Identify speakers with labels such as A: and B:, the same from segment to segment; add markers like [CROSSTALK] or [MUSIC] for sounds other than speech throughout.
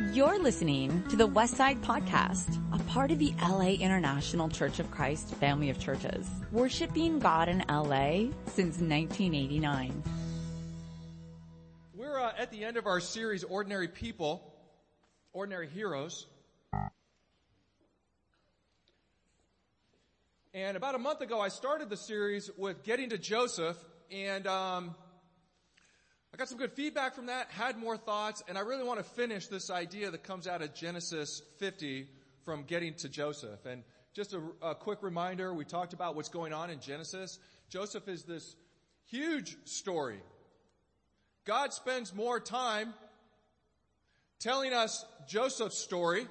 A: You're listening to the Westside Podcast, a part of the LA International Church of Christ family of churches, worshiping God in LA since 1989.
B: We're uh, at the end of our series, Ordinary People, Ordinary Heroes. And about a month ago, I started the series with getting to Joseph, and um, I got some good feedback from that, had more thoughts, and I really want to finish this idea that comes out of Genesis 50 from getting to Joseph. And just a, a quick reminder, we talked about what's going on in Genesis. Joseph is this huge story. God spends more time telling us Joseph's story,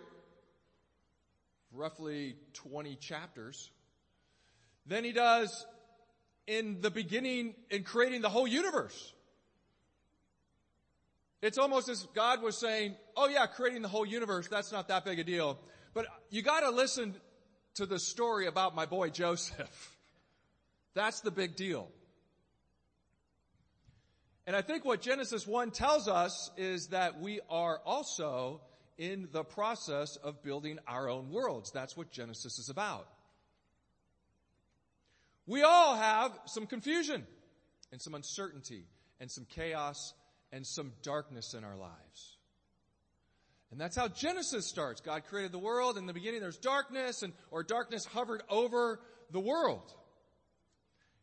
B: roughly 20 chapters, than he does in the beginning in creating the whole universe. It's almost as God was saying, oh yeah, creating the whole universe, that's not that big a deal. But you gotta listen to the story about my boy Joseph. [LAUGHS] That's the big deal. And I think what Genesis 1 tells us is that we are also in the process of building our own worlds. That's what Genesis is about. We all have some confusion and some uncertainty and some chaos and some darkness in our lives. And that's how Genesis starts. God created the world. In the beginning, there's darkness, and or darkness hovered over the world.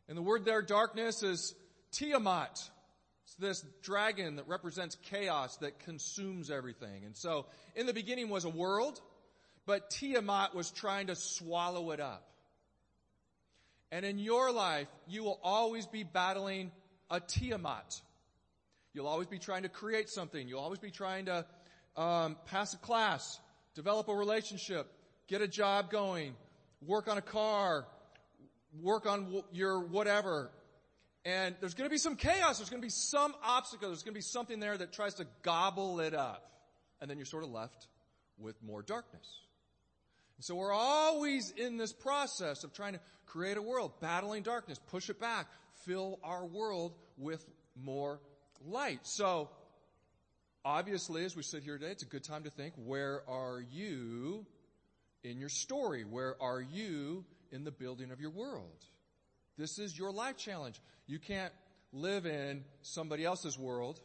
B: And the word there, darkness, is Tiamat. It's this dragon that represents chaos that consumes everything. And so, in the beginning was a world, but Tiamat was trying to swallow it up. And in your life, you will always be battling a Tiamat. You'll always be trying to create something. You'll always be trying to um, pass a class, develop a relationship, get a job going, work on a car, work on w- your whatever. And there's going to be some chaos. There's going to be some obstacle. There's going to be something there that tries to gobble it up. And then you're sort of left with more darkness. And so we're always in this process of trying to create a world, battling darkness, push it back, fill our world with more light. So, obviously, as we sit here today, it's a good time to think, where are you in your story? Where are you in the building of your world? This is your life challenge. You can't live in somebody else's world.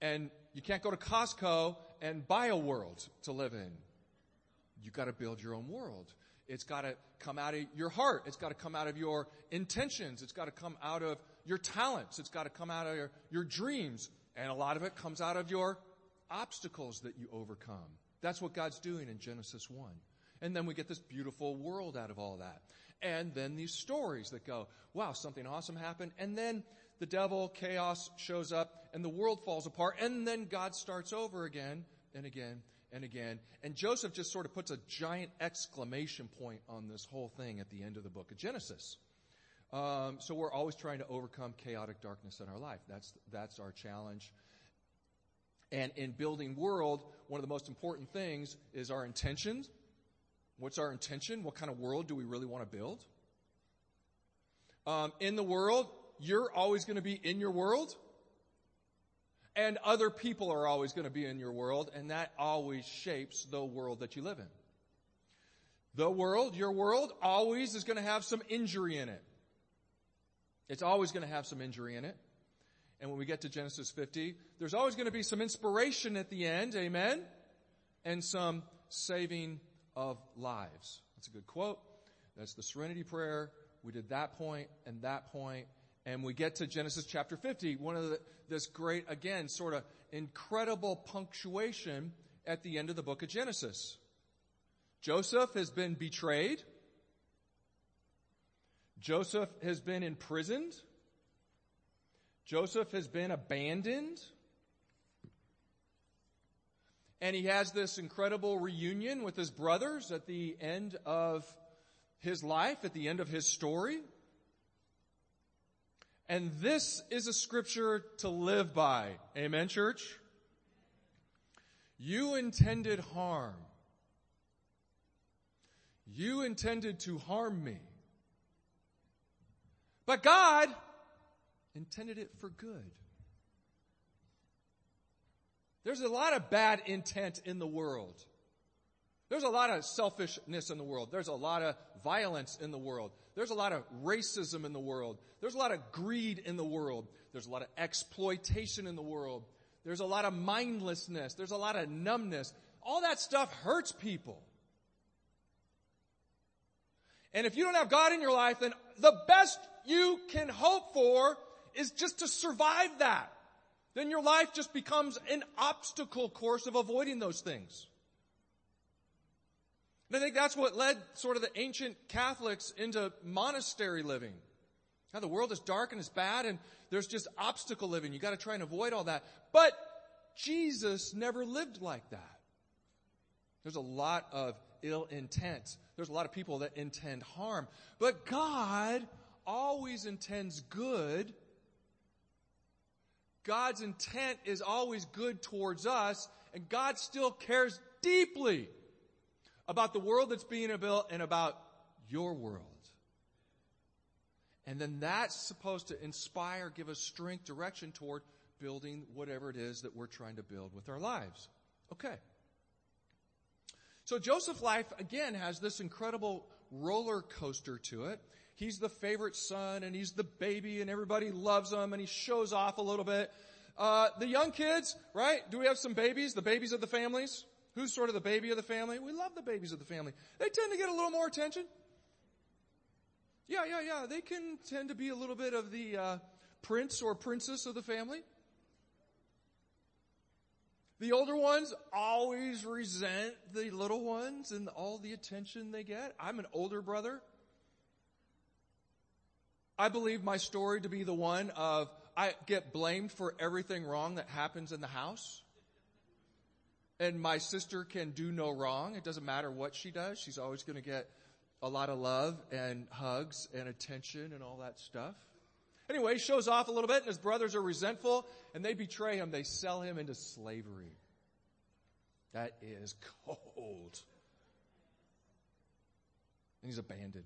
B: And you can't go to Costco and buy a world to live in. You've gotta build your own world. It's gotta come out of your heart. It's gotta come out of your intentions. It's gotta come out of your talents. It's got to come out of your, your dreams. And a lot of it comes out of your obstacles that you overcome. That's what God's doing in Genesis 1. And then we get this beautiful world out of all that. And then these stories that go, wow, something awesome happened. And then the devil, chaos shows up and the world falls apart. And then God starts over again and again and again. And Joseph just sort of puts a giant exclamation point on this whole thing at the end of the book of Genesis. Um, so we're always trying to overcome chaotic darkness in our life. That's that's our challenge. And in building world, one of the most important things is our intentions. What's our intention? What kind of world do we really want to build? Um, in the world, you're always going to be in your world, and other people are always going to be in your world, and that always shapes the world that you live in. The world, your world, always is going to have some injury in it. It's always going to have some injury in it. And when we get to Genesis 50, there's always going to be some inspiration at the end, amen? And some saving of lives. That's a good quote. That's the serenity prayer. We did that point and that point, and we get to Genesis chapter 50, one of the, this great, again, sort of incredible punctuation at the end of the book of Genesis. Joseph has been betrayed. Joseph has been imprisoned. Joseph has been abandoned. And he has this incredible reunion with his brothers at the end of his life, at the end of his story. And this is a scripture to live by. Amen, church? You intended harm. You intended to harm me. But God intended it for good. There's a lot of bad intent in the world. There's a lot of selfishness in the world. There's a lot of violence in the world. There's a lot of racism in the world. There's a lot of greed in the world. There's a lot of exploitation in the world. There's a lot of mindlessness. There's a lot of numbness. All that stuff hurts people. And if you don't have God in your life, then the best you can hope for is just to survive that. Then your life just becomes an obstacle course of avoiding those things. And I think that's what led sort of the ancient Catholics into monastery living. Now the world is dark and it's bad and there's just obstacle living. You gotta try and avoid all that. But Jesus never lived like that. There's a lot of ill intent. There's a lot of people that intend harm. But God always intends good. God's intent is always good towards us, and God still cares deeply about the world that's being built and about your world. And then that's supposed to inspire, give us strength, direction toward building whatever it is that we're trying to build with our lives. Okay. So Joseph's life, again, has this incredible roller coaster to it. He's the favorite son and he's the baby and everybody loves him and he shows off a little bit. Uh, the young kids, right? Do we have some babies? The babies of the families? Who's sort of the baby of the family? We love the babies of the family. They tend to get a little more attention. Yeah, yeah, yeah. They can tend to be a little bit of the uh, prince or princess of the family. The older ones always resent the little ones and all the attention they get. I'm an older brother. I believe my story to be the one of I get blamed for everything wrong that happens in the house. And my sister can do no wrong. It doesn't matter what she does. She's always going to get a lot of love and hugs and attention and all that stuff. Anyway, he shows off a little bit and his brothers are resentful and they betray him. They sell him into slavery. That is cold. And he's abandoned.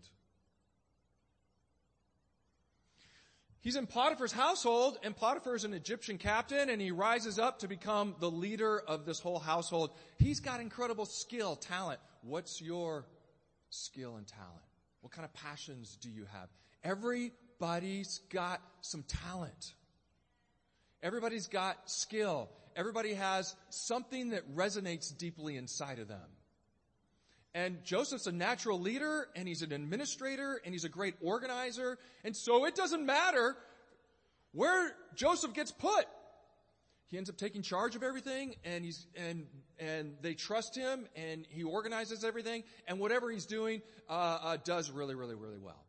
B: He's in Potiphar's household, and Potiphar is an Egyptian captain, and he rises up to become the leader of this whole household. He's got incredible skill, talent. What's your skill and talent? What kind of passions do you have? Everybody's got some talent. Everybody's got skill. Everybody has something that resonates deeply inside of them. And Joseph's a natural leader and he's an administrator and he's a great organizer. And so it doesn't matter where Joseph gets put. He ends up taking charge of everything and he's, and, and they trust him and he organizes everything and whatever he's doing, uh, uh, does really, really, really well.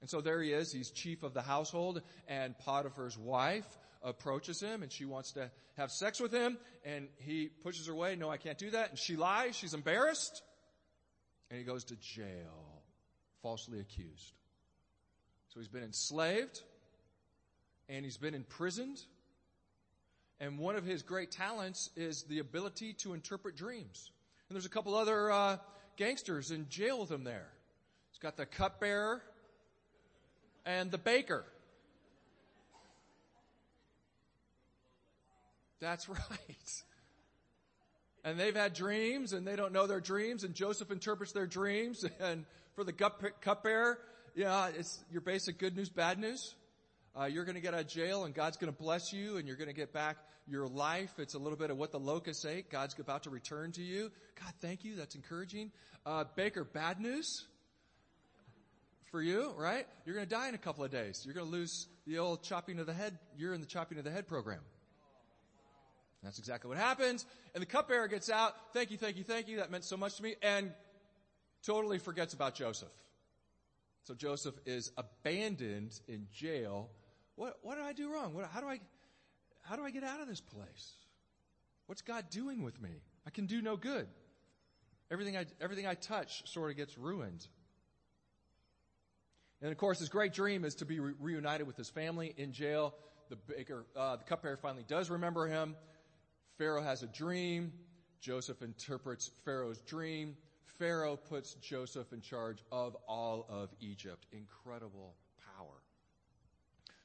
B: And so there he is. He's chief of the household and Potiphar's wife approaches him and she wants to have sex with him and he pushes her away. No, I can't do that. And she lies. She's embarrassed and he goes to jail, falsely accused. So he's been enslaved and he's been imprisoned. And one of his great talents is the ability to interpret dreams. And there's a couple other uh, gangsters in jail with him there. He's got the cupbearer and the baker. That's [LAUGHS] right and they've had dreams and they don't know their dreams and Joseph interprets their dreams [LAUGHS] and for the cupbearer, yeah, it's your basic good news, bad news. Uh, you're going to get out of jail and God's going to bless you and you're going to get back your life. It's a little bit of what the locusts ate. God's about to return to you. God, thank you. That's encouraging. Uh, Baker, bad news for you, right? You're going to die in a couple of days. You're going to lose the old chopping of the head. You're in the chopping of the head program. That's exactly what happens. And the cupbearer gets out. Thank you, thank you, thank you. That meant so much to me. And totally forgets about Joseph. So Joseph is abandoned in jail. What, what did I do wrong? What, how do I, how do I get out of this place? What's God doing with me? I can do no good. Everything I, everything I touch sort of gets ruined. And of course, his great dream is to be re- reunited with his family in jail. The baker, uh, the cupbearer finally does remember him. Pharaoh has a dream. Joseph interprets Pharaoh's dream. Pharaoh puts Joseph in charge of all of Egypt. Incredible power.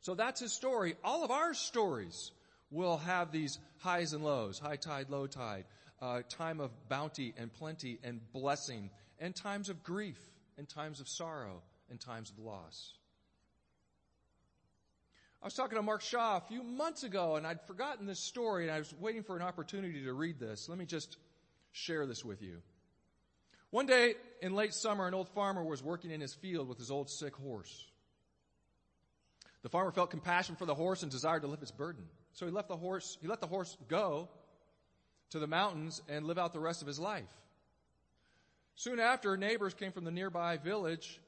B: So that's his story. All of our stories, will have these highs and lows, high tide, low tide, uh, time of bounty and plenty and blessing, and times of grief and times of sorrow and times of loss. I was talking to Mark Shaw a few months ago and I'd forgotten this story and I was waiting for an opportunity to read this. Let me just share this with you. One day in late summer, an old farmer was working in his field with his old sick horse. The farmer felt compassion for the horse and desired to lift its burden. So he left the horse, he let the horse go to the mountains and live out the rest of his life. Soon after, neighbors came from the nearby village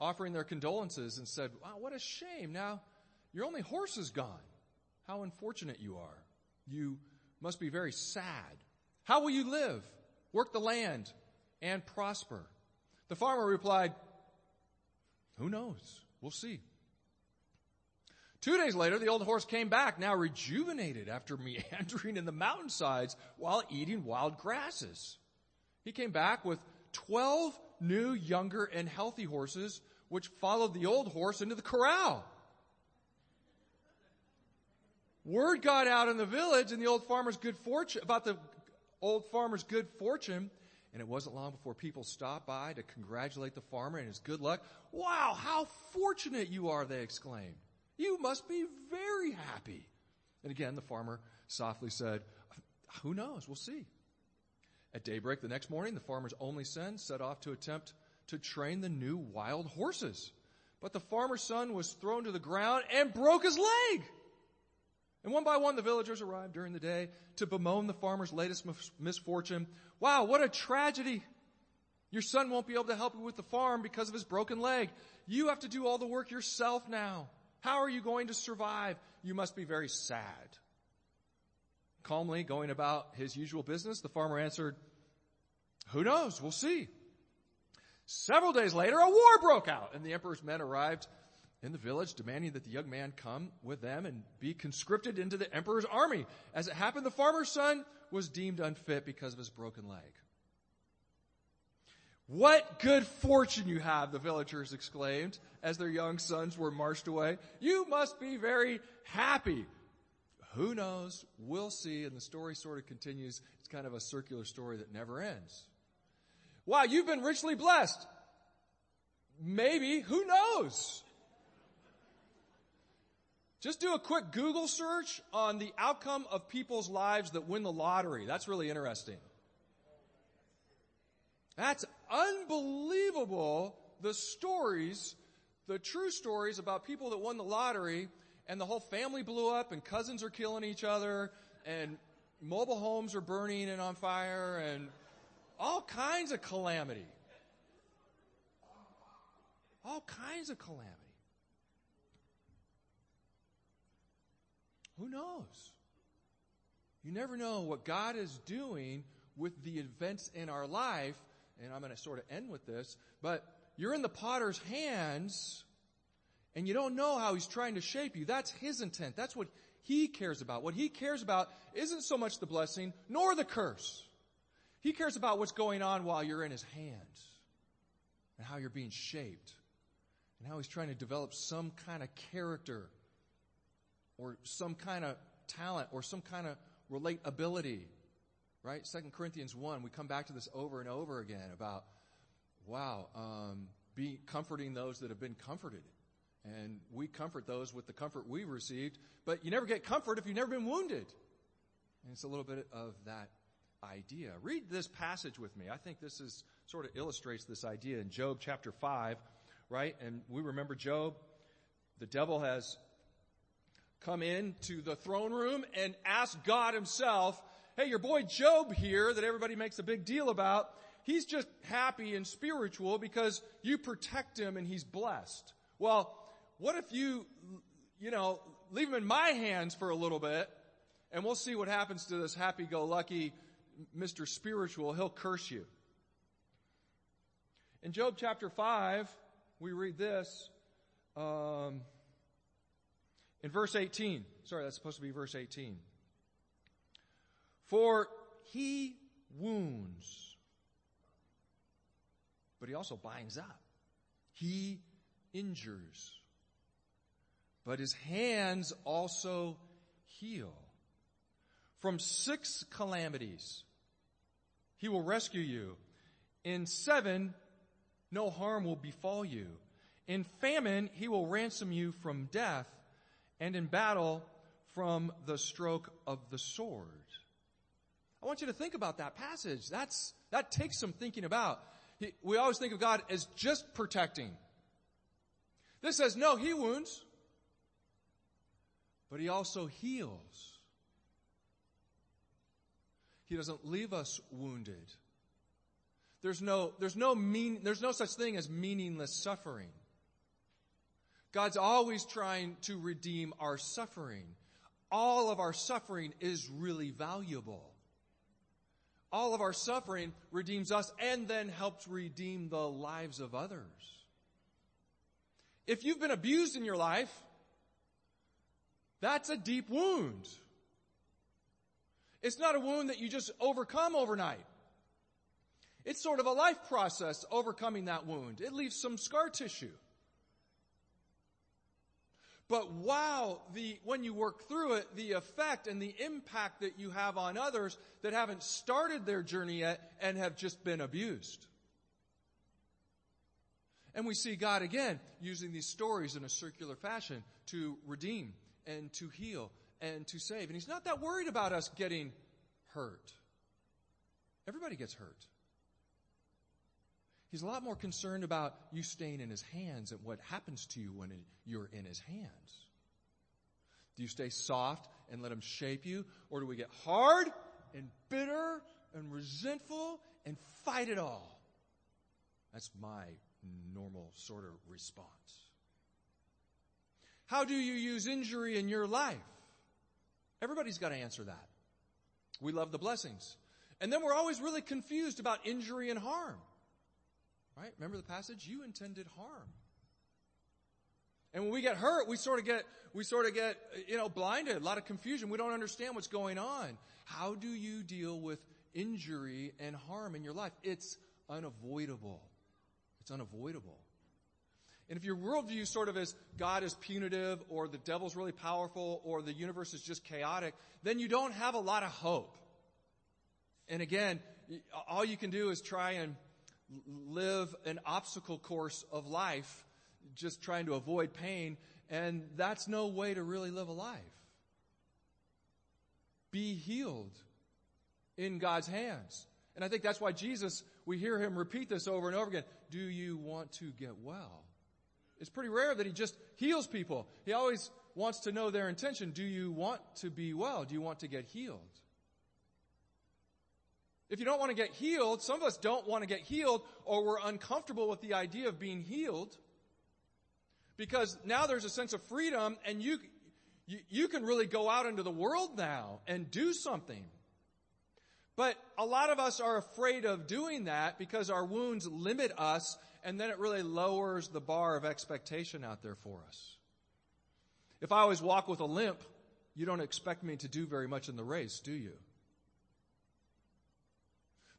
B: offering their condolences and said, wow, what a shame. Now, your only horse is gone. How unfortunate you are. You must be very sad. How will you live, work the land, and prosper? The farmer replied, who knows? We'll see. Two days later, the old horse came back, now rejuvenated after [LAUGHS] meandering in the mountainsides while eating wild grasses. He came back with 12 new, younger, and healthy horses, which followed the old horse into the corral. Word got out in the village and the old farmer's good fortune, about the old farmer's good fortune, and it wasn't long before people stopped by to congratulate the farmer and his good luck. Wow, how fortunate you are, they exclaimed. You must be very happy. And again, the farmer softly said, Who knows? We'll see. At daybreak the next morning, the farmer's only son set off to attempt to train the new wild horses. But the farmer's son was thrown to the ground and broke his leg. And one by one, the villagers arrived during the day to bemoan the farmer's latest misfortune. Wow, what a tragedy. Your son won't be able to help you with the farm because of his broken leg. You have to do all the work yourself now. How are you going to survive? You must be very sad. Calmly going about his usual business, the farmer answered, who knows? We'll see. Several days later, a war broke out and the emperor's men arrived in the village demanding that the young man come with them and be conscripted into the emperor's army. As it happened, the farmer's son was deemed unfit because of his broken leg. What good fortune you have, the villagers exclaimed as their young sons were marched away. You must be very happy. Who knows? We'll see. And the story sort of continues. It's kind of a circular story that never ends. Wow, you've been richly blessed. Maybe. Who knows? Just do a quick Google search on the outcome of people's lives that win the lottery. That's really interesting. That's unbelievable. The stories, the true stories about people that won the lottery and the whole family blew up and cousins are killing each other and mobile homes are burning and on fire and all kinds of calamity. All kinds of calamity. Who knows? You never know what God is doing with the events in our life and I'm going to sort of end with this, but you're in the potter's hands and you don't know how he's trying to shape you. That's his intent. That's what he cares about. What he cares about isn't so much the blessing nor the curse. He cares about what's going on while you're in his hands and how you're being shaped and how he's trying to develop some kind of character or some kind of talent or some kind of relatability right? Second Corinthians 1, we come back to this over and over again about, wow, um, be comforting those that have been comforted. And we comfort those with the comfort we've received, but you never get comfort if you've never been wounded. And it's a little bit of that idea. Read this passage with me. I think this is sort of illustrates this idea in Job chapter 5, right? And we remember Job, the devil has come into the throne room and ask God himself hey, your boy Job here that everybody makes a big deal about, he's just happy and spiritual because you protect him and he's blessed. Well, what if you, you know, leave him in my hands for a little bit and we'll see what happens to this happy-go-lucky Mr. Spiritual. He'll curse you. In Job chapter 5, we read this, um, in verse 18. Sorry, that's supposed to be verse 18. For he wounds, but he also binds up. He injures, but his hands also heal. From six calamities, he will rescue you. In seven, no harm will befall you. In famine, he will ransom you from death, and in battle, from the stroke of the sword. I want you to think about that passage. That's, that takes some thinking about. We always think of God as just protecting. This says, no, He wounds, but He also heals. He doesn't leave us wounded. There's no, there's no mean, there's no such thing as meaningless suffering. God's always trying to redeem our suffering. All of our suffering is really valuable. All of our suffering redeems us and then helps redeem the lives of others. If you've been abused in your life, that's a deep wound. It's not a wound that you just overcome overnight. It's sort of a life process overcoming that wound. It leaves some scar tissue. But wow, the, when you work through it, the effect and the impact that you have on others that haven't started their journey yet and have just been abused. And we see God again using these stories in a circular fashion to redeem and to heal and to save. And He's not that worried about us getting hurt. Everybody gets hurt. He's a lot more concerned about you staying in his hands and what happens to you when you're in his hands. Do you stay soft and let him shape you? Or do we get hard and bitter and resentful and fight it all? That's my normal sort of response. How do you use injury in your life? Everybody's got to answer that. We love the blessings. And then we're always really confused about injury and harm. Right? Remember the passage? You intended harm. And when we get hurt, we sort of get, we sort of get, you know, blinded, a lot of confusion. We don't understand what's going on. How do you deal with injury and harm in your life? It's unavoidable. It's unavoidable. And if your worldview sort of is God is punitive or the devil's really powerful or the universe is just chaotic, then you don't have a lot of hope. And again, all you can do is try and live an obstacle course of life, just trying to avoid pain, and that's no way to really live a life. Be healed in God's hands. And I think that's why Jesus, we hear him repeat this over and over again. Do you want to get well? It's pretty rare that he just heals people. He always wants to know their intention. Do you want to be well? Do you want to get healed? If you don't want to get healed, some of us don't want to get healed or we're uncomfortable with the idea of being healed because now there's a sense of freedom and you, you, you, can really go out into the world now and do something. But a lot of us are afraid of doing that because our wounds limit us and then it really lowers the bar of expectation out there for us. If I always walk with a limp, you don't expect me to do very much in the race, do you?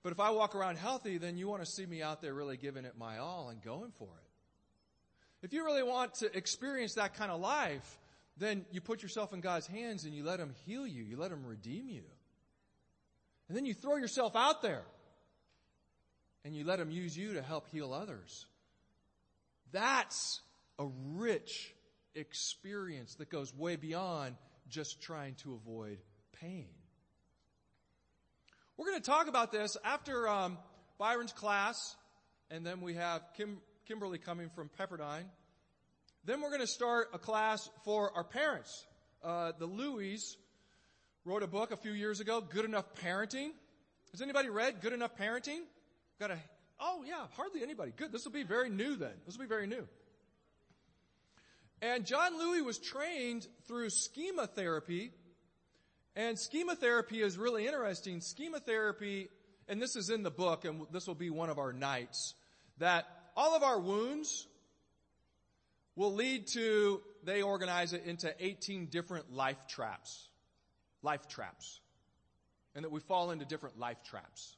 B: But if I walk around healthy, then you want to see me out there really giving it my all and going for it. If you really want to experience that kind of life, then you put yourself in God's hands and you let Him heal you. You let Him redeem you. And then you throw yourself out there and you let Him use you to help heal others. That's a rich experience that goes way beyond just trying to avoid pain. We're going to talk about this after um, Byron's class, and then we have Kim, Kimberly coming from Pepperdine. Then we're going to start a class for our parents. Uh, the Louis wrote a book a few years ago, Good Enough Parenting. Has anybody read Good Enough Parenting? Got a, oh yeah, hardly anybody. Good. This will be very new then. This will be very new. And John Louis was trained through schema therapy and schema therapy is really interesting. Schema therapy, and this is in the book, and this will be one of our nights, that all of our wounds will lead to, they organize it into 18 different life traps. Life traps. And that we fall into different life traps.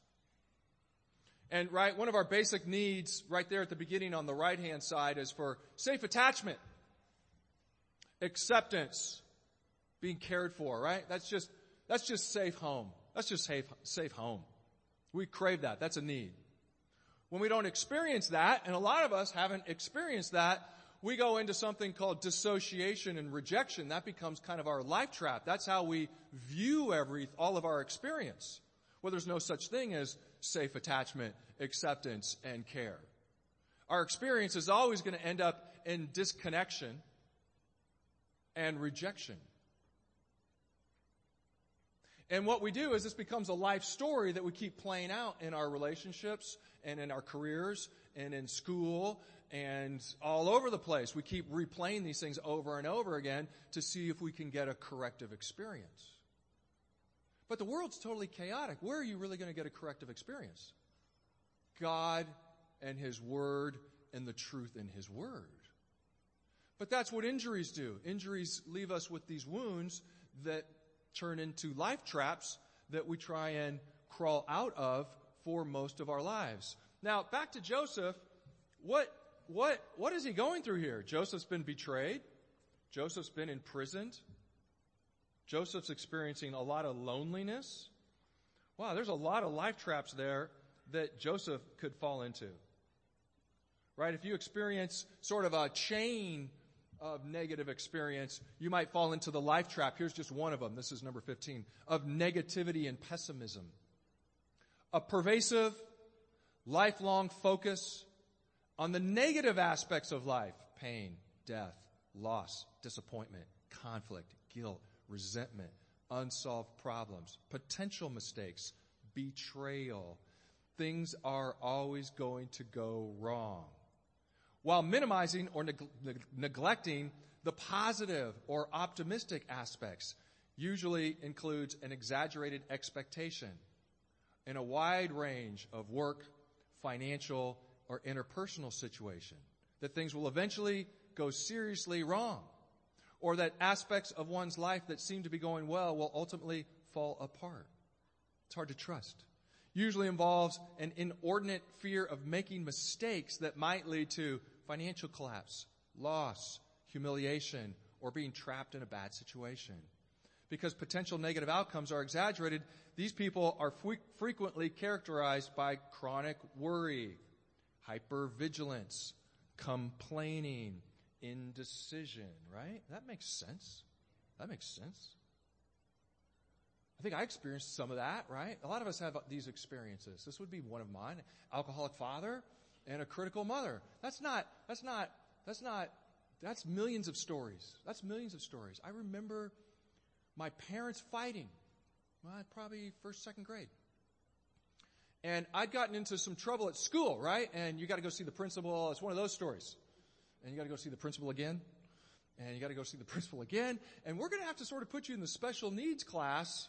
B: And right, one of our basic needs right there at the beginning on the right hand side is for safe attachment, acceptance, being cared for, right? That's just, that's just safe home. That's just safe, safe home. We crave that. That's a need. When we don't experience that, and a lot of us haven't experienced that, we go into something called dissociation and rejection. That becomes kind of our life trap. That's how we view every, all of our experience. Well, there's no such thing as safe attachment, acceptance, and care. Our experience is always going to end up in disconnection and rejection. And what we do is this becomes a life story that we keep playing out in our relationships and in our careers and in school and all over the place. We keep replaying these things over and over again to see if we can get a corrective experience. But the world's totally chaotic. Where are you really going to get a corrective experience? God and His Word and the truth in His Word. But that's what injuries do. Injuries leave us with these wounds that turn into life traps that we try and crawl out of for most of our lives. Now, back to Joseph. What, what, what is he going through here? Joseph's been betrayed. Joseph's been imprisoned. Joseph's experiencing a lot of loneliness. Wow, there's a lot of life traps there that Joseph could fall into. Right? If you experience sort of a chain of negative experience, you might fall into the life trap. Here's just one of them. This is number 15 of negativity and pessimism. A pervasive, lifelong focus on the negative aspects of life pain, death, loss, disappointment, conflict, guilt, resentment, unsolved problems, potential mistakes, betrayal. Things are always going to go wrong while minimizing or neg- neg- neglecting the positive or optimistic aspects usually includes an exaggerated expectation in a wide range of work, financial, or interpersonal situation that things will eventually go seriously wrong or that aspects of one's life that seem to be going well will ultimately fall apart. It's hard to trust. Usually involves an inordinate fear of making mistakes that might lead to financial collapse, loss, humiliation, or being trapped in a bad situation. Because potential negative outcomes are exaggerated, these people are frequently characterized by chronic worry, hypervigilance, complaining, indecision, right? That makes sense. That makes sense. I think I experienced some of that, right? A lot of us have these experiences. This would be one of mine. Alcoholic father, and a critical mother. That's not, that's not, that's not, that's millions of stories. That's millions of stories. I remember my parents fighting. Well, probably first, second grade. And I'd gotten into some trouble at school, right? And you gotta go see the principal. It's one of those stories. And you gotta go see the principal again. And you gotta go see the [LAUGHS] principal again. And we're gonna have to sort of put you in the special needs class.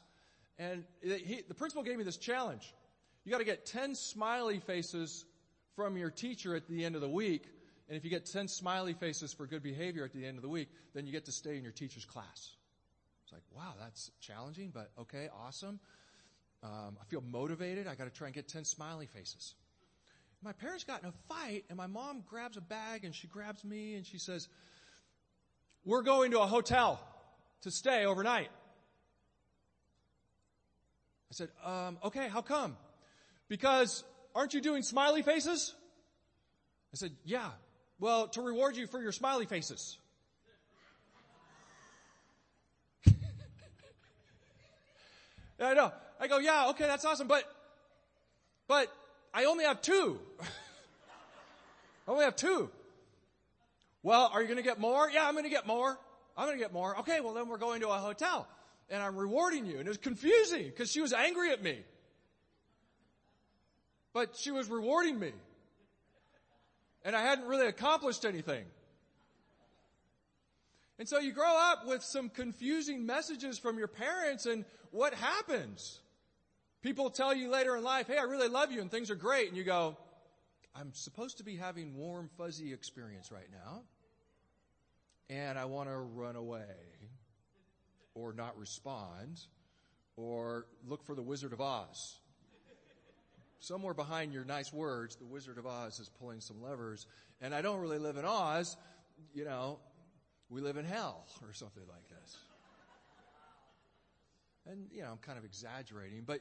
B: And he, the principal gave me this challenge. You gotta get 10 smiley faces from your teacher at the end of the week. And if you get 10 smiley faces for good behavior at the end of the week, then you get to stay in your teacher's class. It's like, wow, that's challenging, but okay, awesome. Um, I feel motivated. I got to try and get 10 smiley faces. My parents got in a fight, and my mom grabs a bag and she grabs me and she says, We're going to a hotel to stay overnight. I said, um, Okay, how come? Because aren't you doing smiley faces? I said, yeah. Well, to reward you for your smiley faces. Yeah, [LAUGHS] I know. I go, yeah, okay, that's awesome, but, but I only have two. [LAUGHS] I only have two. Well, are you going to get more? Yeah, I'm going to get more. I'm going to get more. Okay, well then we're going to a hotel and I'm rewarding you. And it was confusing because she was angry at me but she was rewarding me. And I hadn't really accomplished anything. And so you grow up with some confusing messages from your parents and what happens? People tell you later in life, hey, I really love you and things are great. And you go, I'm supposed to be having warm, fuzzy experience right now. And I want to run away or not respond or look for the Wizard of Oz somewhere behind your nice words, the Wizard of Oz is pulling some levers. And I don't really live in Oz, you know, we live in hell or something like this. And, you know, I'm kind of exaggerating, but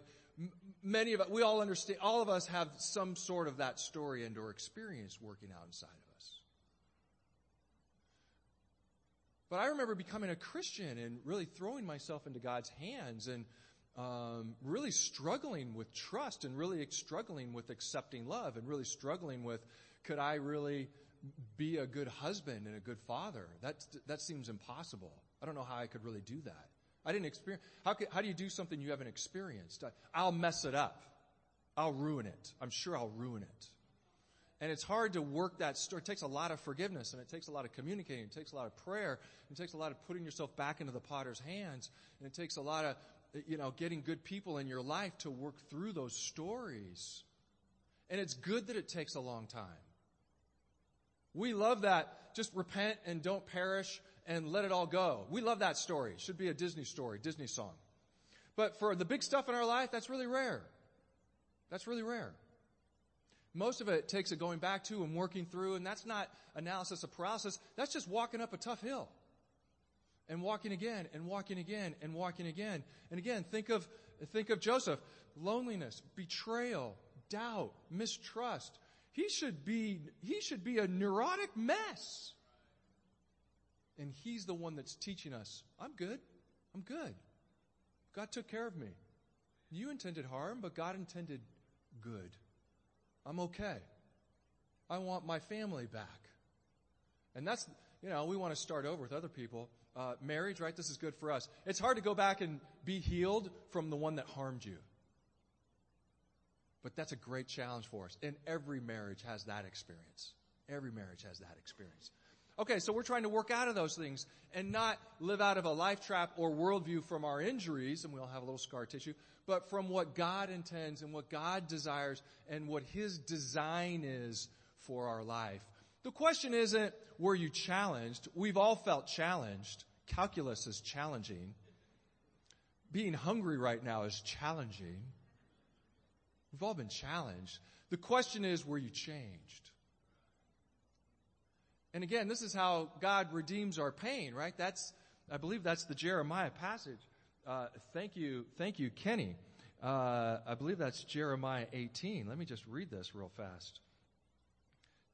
B: many of us, we all understand, all of us have some sort of that story and or experience working out inside of us. But I remember becoming a Christian and really throwing myself into God's hands and um, really struggling with trust and really struggling with accepting love and really struggling with could I really be a good husband and a good father? That that seems impossible. I don't know how I could really do that. I didn't experience. How, could, how do you do something you haven't experienced? I'll mess it up. I'll ruin it. I'm sure I'll ruin it. And it's hard to work that story. It takes a lot of forgiveness and it takes a lot of communicating. It takes a lot of prayer. It takes a lot of putting yourself back into the potter's hands. And it takes a lot of, you know, getting good people in your life to work through those stories. And it's good that it takes a long time. We love that. Just repent and don't perish and let it all go. We love that story. It should be a Disney story, Disney song. But for the big stuff in our life, that's really rare. That's really rare. Most of it takes a going back to and working through, and that's not analysis of paralysis. That's just walking up a tough hill. And walking again, and walking again, and walking again. And again, think of, think of Joseph. Loneliness, betrayal, doubt, mistrust. He should be, he should be a neurotic mess. And he's the one that's teaching us, I'm good. I'm good. God took care of me. You intended harm, but God intended good. I'm okay. I want my family back. And that's, you know, we want to start over with other people. Uh, marriage, right? This is good for us. It's hard to go back and be healed from the one that harmed you. But that's a great challenge for us. And every marriage has that experience. Every marriage has that experience. Okay, so we're trying to work out of those things and not live out of a life trap or worldview from our injuries, and we all have a little scar tissue, but from what God intends and what God desires and what His design is for our life. The question isn't, were you challenged? We've all felt challenged. Calculus is challenging. Being hungry right now is challenging. We've all been challenged. The question is, were you changed? And again, this is how God redeems our pain, right? That's, I believe that's the Jeremiah passage. Uh, thank you, thank you, Kenny. Uh, I believe that's Jeremiah 18. Let me just read this real fast.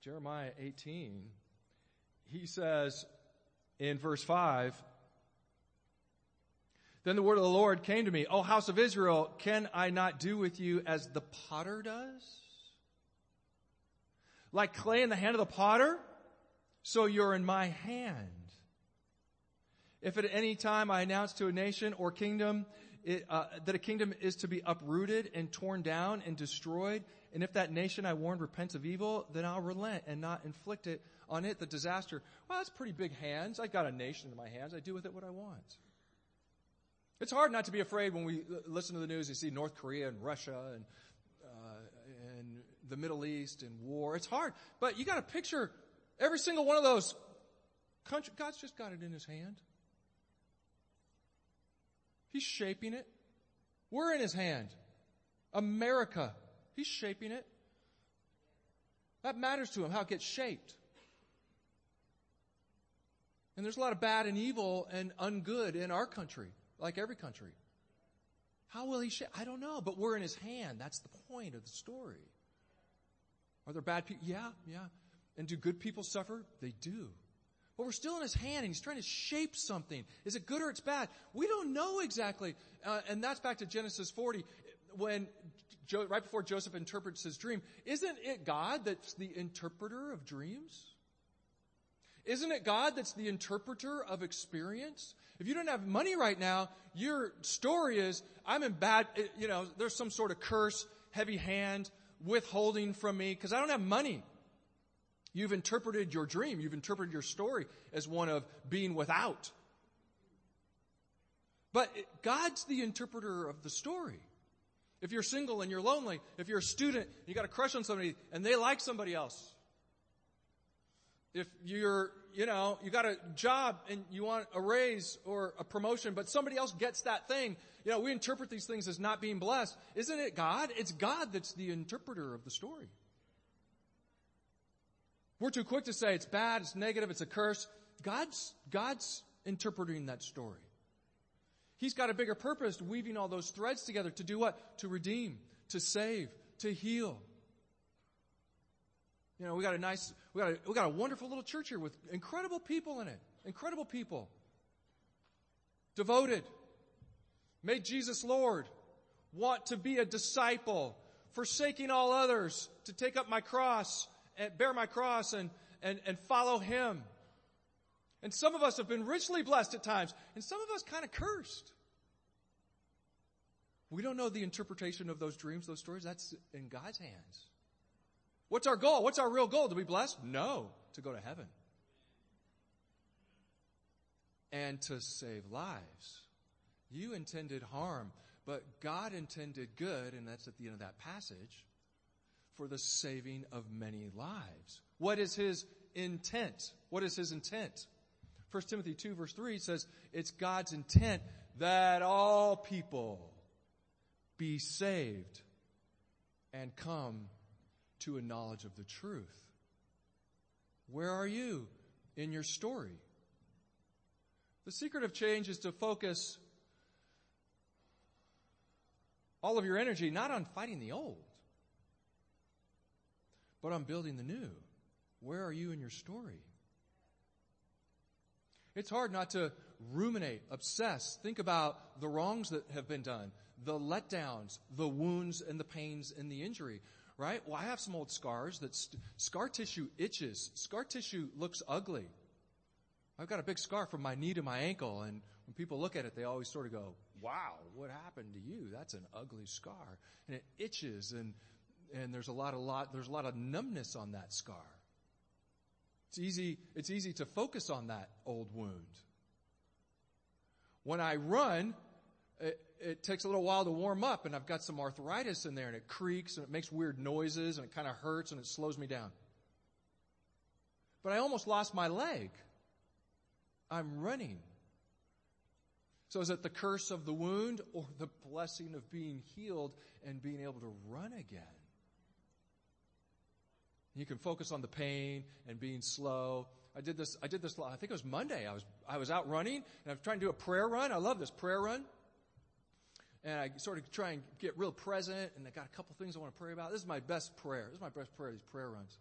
B: Jeremiah 18. He says in verse 5, Then the word of the Lord came to me, O house of Israel, can I not do with you as the potter does? Like clay in the hand of the potter, so you're in my hand. If at any time I announce to a nation or kingdom it, uh, that a kingdom is to be uprooted and torn down and destroyed, and if that nation I warned repents of evil, then I'll relent and not inflict it on it the disaster. Well, that's pretty big hands. I've got a nation in my hands. I do with it what I want. It's hard not to be afraid when we listen to the news and see North Korea and Russia and uh, and the Middle East and war. It's hard, but you got to picture every single one of those countries. God's just got it in His hand. He's shaping it. We're in his hand. America. He's shaping it. That matters to him, how it gets shaped. And there's a lot of bad and evil and ungood in our country, like every country. How will he shape? I don't know, but we're in his hand. That's the point of the story. Are there bad people? Yeah, yeah. And do good people suffer? They do. But we're still in his hand and he's trying to shape something. Is it good or it's bad? We don't know exactly. Uh, and that's back to Genesis 40 when right before Joseph interprets his dream. Isn't it God that's the interpreter of dreams? Isn't it God that's the interpreter of experience? If you don't have money right now, your story is, I'm in bad, you know, there's some sort of curse, heavy hand, withholding from me because I don't have money. You've interpreted your dream, you've interpreted your story as one of being without. But God's the interpreter of the story. If you're single and you're lonely, if you're a student, you got a crush on somebody and they like somebody else. If you're, you know, you got a job and you want a raise or a promotion, but somebody else gets that thing, you know, we interpret these things as not being blessed. Isn't it God? It's God that's the interpreter of the story. We're too quick to say it's bad, it's negative, it's a curse. God's, God's interpreting that story. He's got a bigger purpose, weaving all those threads together to do what? To redeem, to save, to heal. You know, we got a nice, we got a, we got a wonderful little church here with incredible people in it. Incredible people. Devoted. Made Jesus Lord. Want to be a disciple. Forsaking all others to take up my cross and bear my cross and, and, and follow Him. And some of us have been richly blessed at times, and some of us kind of cursed. We don't know the interpretation of those dreams, those stories. That's in God's hands. What's our goal? What's our real goal? To be blessed? No, to go to heaven. And to save lives. You intended harm, but God intended good, and that's at the end of that passage, for the saving of many lives. What is his intent? What is his intent? 1 Timothy 2 verse 3 says, it's God's intent that all people be saved and come to a knowledge of the truth. Where are you in your story? The secret of change is to focus all of your energy not on fighting the old, but on building the new. Where are you in your story? It's hard not to ruminate, obsess, think about the wrongs that have been done, the letdowns, the wounds and the pains and the injury, right? Well, I have some old scars that st- scar tissue itches. Scar tissue looks ugly. I've got a big scar from my knee to my ankle and when people look at it, they always sort of go, wow, what happened to you? That's an ugly scar. And it itches and, and there's a lot of lot, there's a lot of numbness on that scar. It's easy, it's easy to focus on that old wound. When I run, it, it, takes a little while to warm up and I've got some arthritis in there and it creaks and it makes weird noises and it kind of hurts and it slows me down. But I almost lost my leg. I'm running. So is it the curse of the wound or the blessing of being healed and being able to run again? You can focus on the pain and being slow. I did this, I did this, I think it was Monday. I was, I was out running and I was trying to do a prayer run. I love this prayer run. And I sort of try and get real present and I got a couple things I want to pray about. This is my best prayer. This is my best prayer, these prayer runs.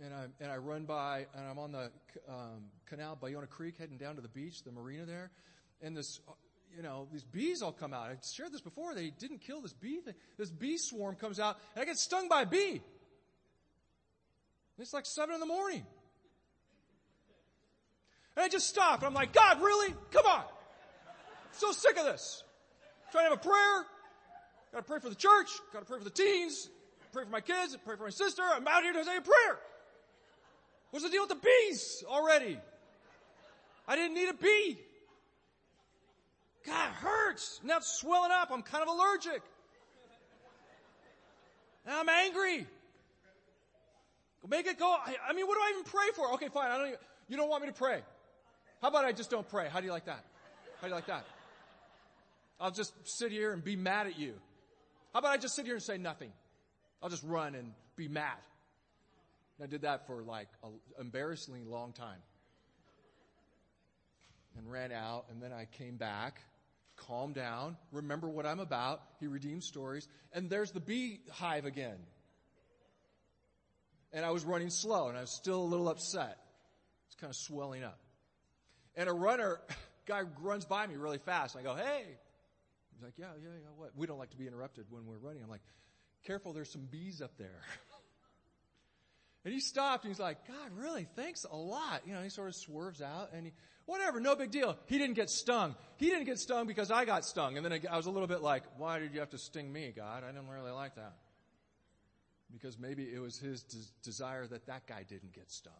B: And I, and I run by and I'm on the, um, canal, Ballona Creek, heading down to the beach, the marina there. And this, you know, these bees all come out. I shared this before. They didn't kill this bee thing. This bee swarm comes out and I get stung by a bee. It's like seven in the morning. And I just stopped. I'm like, God, really? Come on. I'm so sick of this. I'm trying to have a prayer. Gotta pray for the church. Gotta pray for the teens. Pray for my kids. Pray for my sister. I'm out here to say a prayer. What's the deal with the bees already? I didn't need a bee. God, it hurts. Now it's swelling up. I'm kind of allergic. And I'm angry. Make it go. I mean, what do I even pray for? Okay, fine. I don't even, you don't want me to pray. How about I just don't pray? How do you like that? How do you like that? I'll just sit here and be mad at you. How about I just sit here and say nothing? I'll just run and be mad. And I did that for like an embarrassingly long time. And ran out, and then I came back, calmed down, remember what I'm about. He redeemed stories, and there's the beehive again and I was running slow and I was still a little upset. It's kind of swelling up. And a runner, [LAUGHS] guy runs by me really fast. I go, hey. He's like, yeah, yeah, yeah, what? We don't like to be interrupted when we're running. I'm like, careful, there's some bees up there. [LAUGHS] and he stopped and he's like, God, really? Thanks a lot. You know, he sort of swerves out and he, whatever, no big deal. He didn't get stung. He didn't get stung because I got stung. And then I was a little bit like, why did you have to sting me, God? I didn't really like that because maybe it was his des- desire that that guy didn't get stung.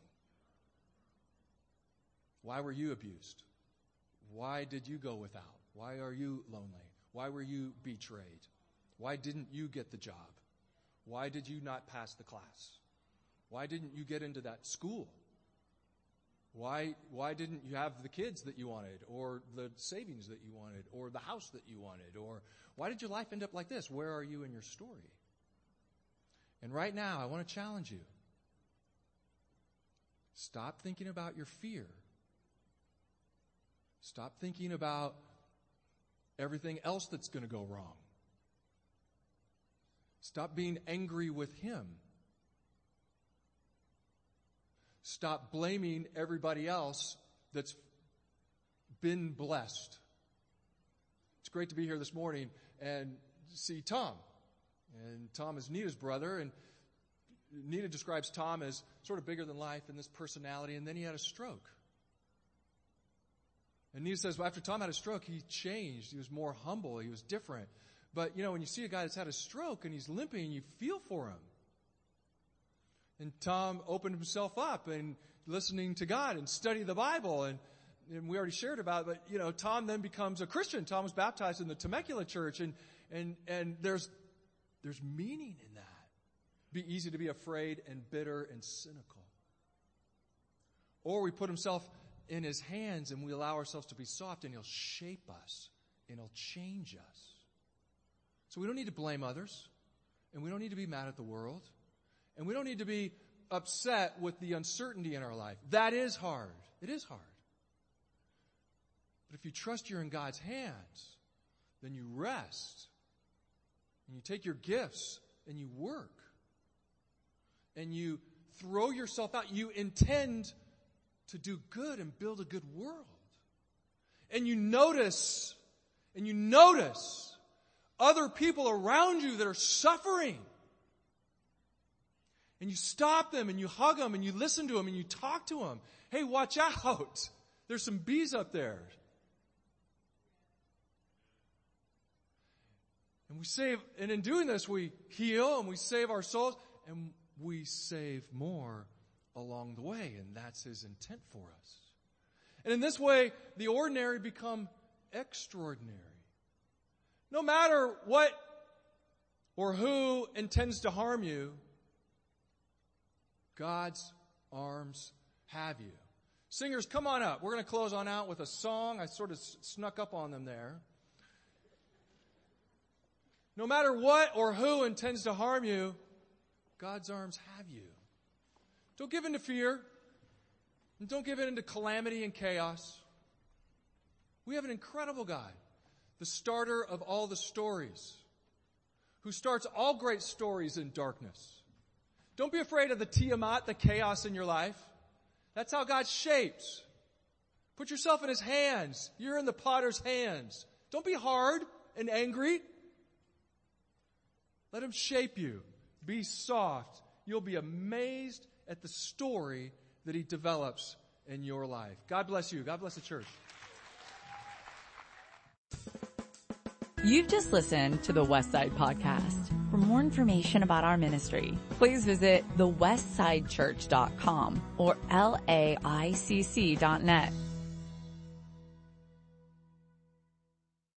B: Why were you abused? Why did you go without? Why are you lonely? Why were you betrayed? Why didn't you get the job? Why did you not pass the class? Why didn't you get into that school? Why, why didn't you have the kids that you wanted, or the savings that you wanted, or the house that you wanted, or why did your life end up like this? Where are you in your story? And right now, I want to challenge you. Stop thinking about your fear. Stop thinking about everything else that's going to go wrong. Stop being angry with him. Stop blaming everybody else that's been blessed. It's great to be here this morning and see Tom. And Tom is Nita's brother, and Nita describes Tom as sort of bigger than life in this personality, and then he had a stroke. And Nita says, well, after Tom had a stroke, he changed. He was more humble. He was different. But, you know, when you see a guy that's had a stroke and he's limping, you feel for him. And Tom opened himself up and listening to God and study the Bible and, and we already shared about it, but you know, Tom then becomes a Christian. Tom was baptized in the Temecula church and, and, and there's, there's meaning in that. Be easy to be afraid and bitter and cynical. Or we put himself in his hands and we allow ourselves to be soft and he'll shape us and he'll change us. So we don't need to blame others and we don't need to be mad at the world and we don't need to be upset with the uncertainty in our life. That is hard. It is hard. But if you trust you're in God's hands, then you rest and you take your gifts and you work and you throw yourself out. You intend to do good and build a good world. And you notice, and you notice other people around you that are suffering. And you stop them and you hug them and you listen to them and you talk to them. Hey, watch out. There's some bees up there. And we save, and in doing this, we heal and we save our souls and we save more along the way. And that's his intent for us. And in this way, the ordinary become extraordinary. No matter what or who intends to harm you, God's arms have you. Singers, come on up. We're going to close on out with a song. I sort of snuck up on them there. No matter what or who intends to harm you, God's arms have you. Don't give in to fear. And don't give in to calamity and chaos. We have an incredible God, the starter of all the stories, who starts all great stories in darkness. Don't be afraid of the Tiamat, the chaos in your life. That's how God shapes. Put yourself in His hands. You're in the potter's hands. Don't be hard and angry. Let Him shape you. Be soft. You'll be amazed at the story that He develops in your life. God bless you. God bless the church.
A: You've just listened to the Westside Podcast. For more information about our ministry, please visit thewestsidechurch.com or laicc.net.